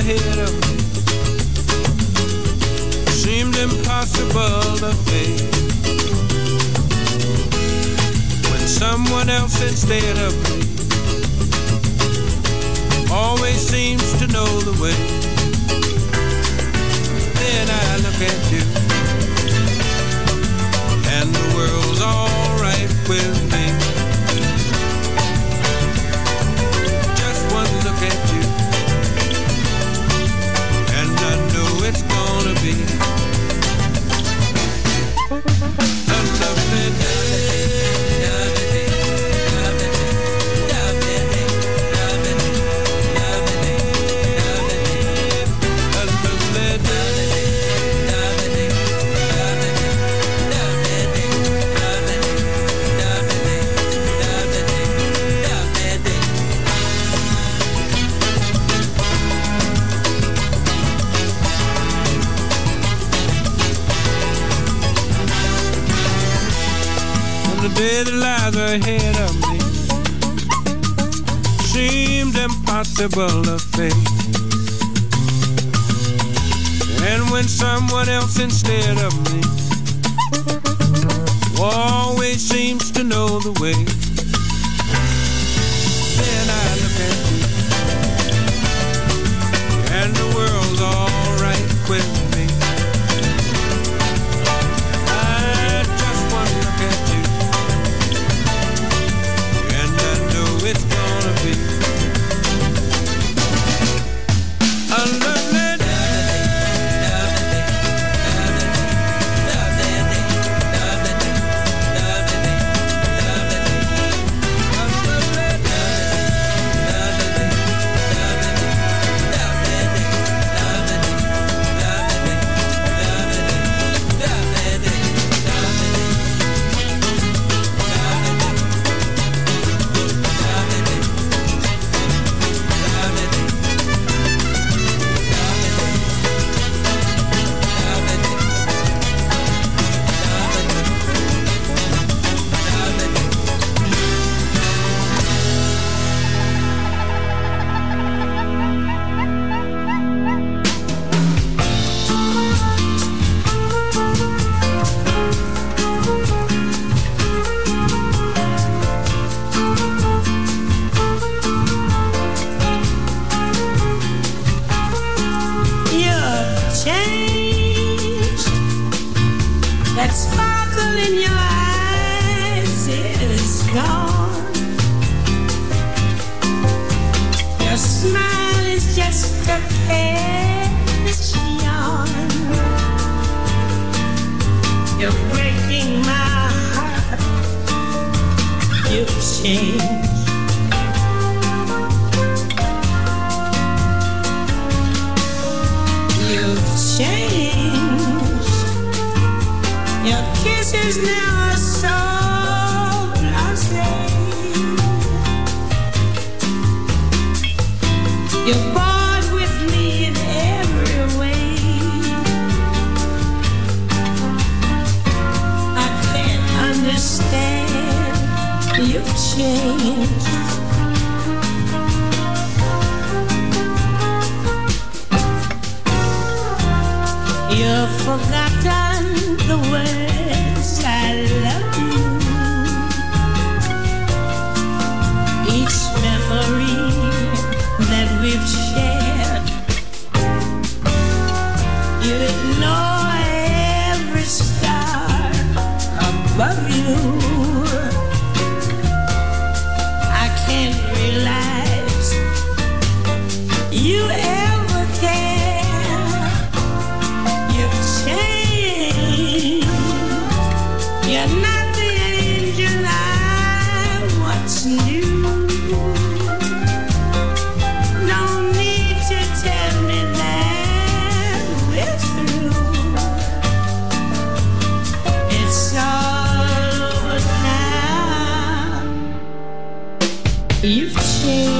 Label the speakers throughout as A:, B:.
A: Ahead of me seemed impossible to face. When someone else instead of me always seems to know the way. Then I look at you, and the world's alright with me. Gonna day that lies ahead of me seemed impossible to face. And when someone else instead of me always seems to know the way, then I look at you, and the world's alright with
B: That sparkle in your eyes is gone. Your smile is just a careless yawn. You're breaking my heart. You've changed. Now The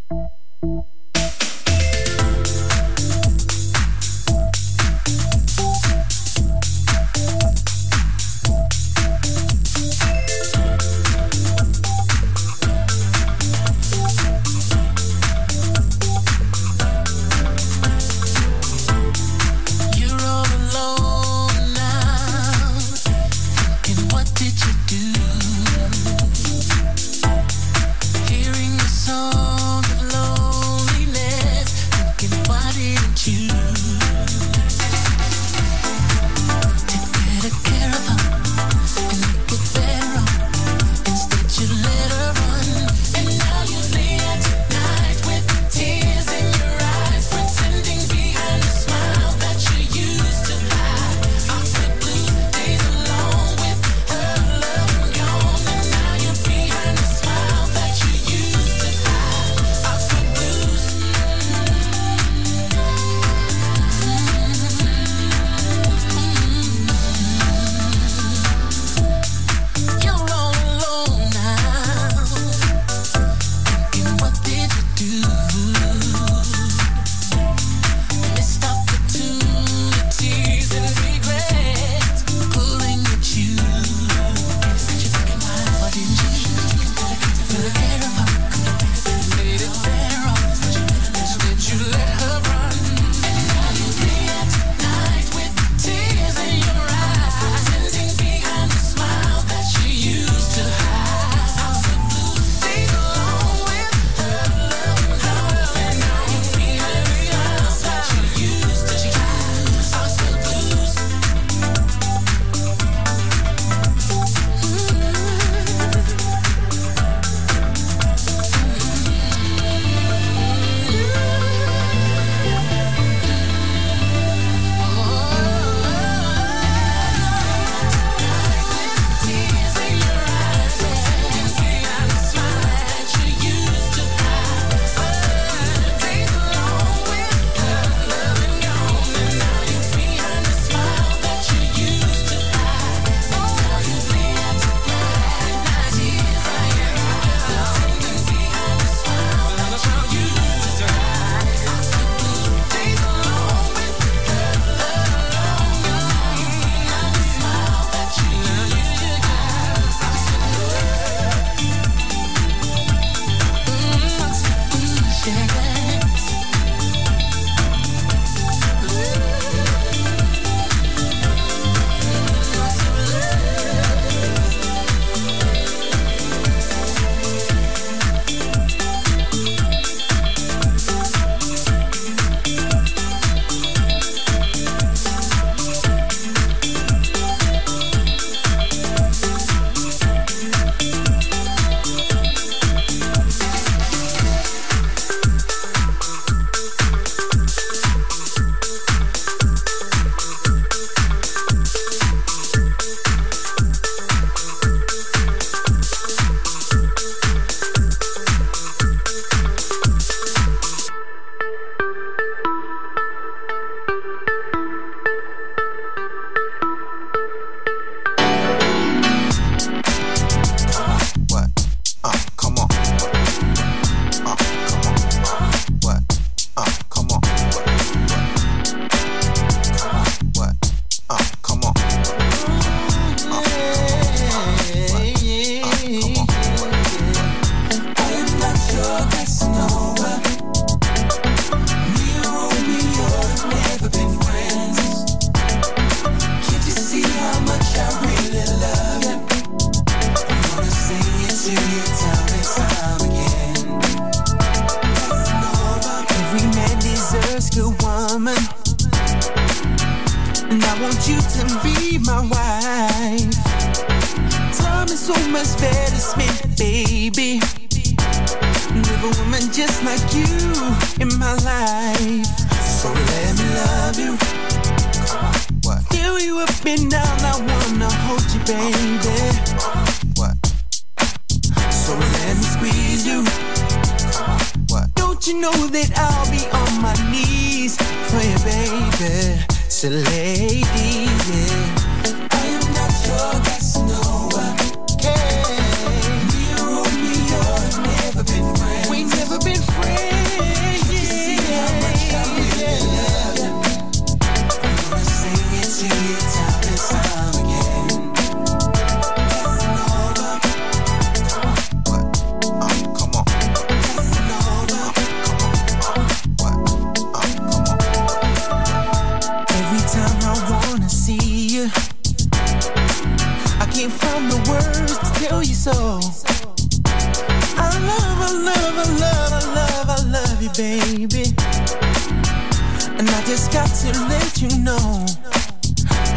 C: And I just got to let you know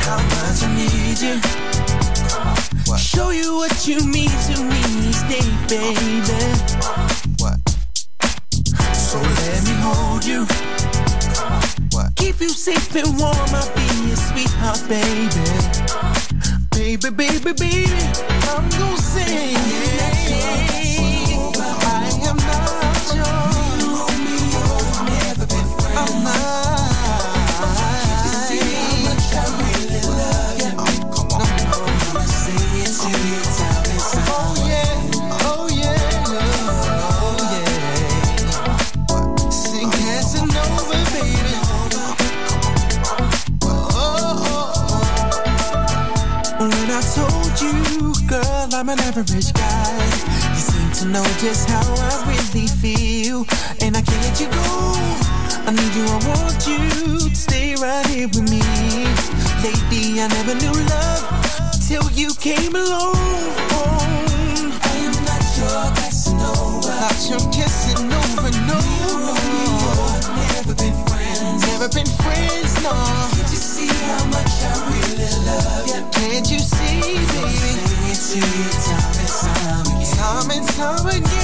C: how much I need you. What? Show you what you mean to me stay, baby. What? So let me hold you. What? Keep you safe and warm, I'll be your sweetheart, baby. Baby, baby, baby, I'm gonna. average guys. You seem to know just how I really feel, and I can't let you go. I need you, I want you to stay right here with me. Lately, I never knew love till you came along. I am not your Casanova, not your Casanova, no. Romeo, never been friends, never been friends, no. Can't you see how much I really love you? Can't you see, baby? come again.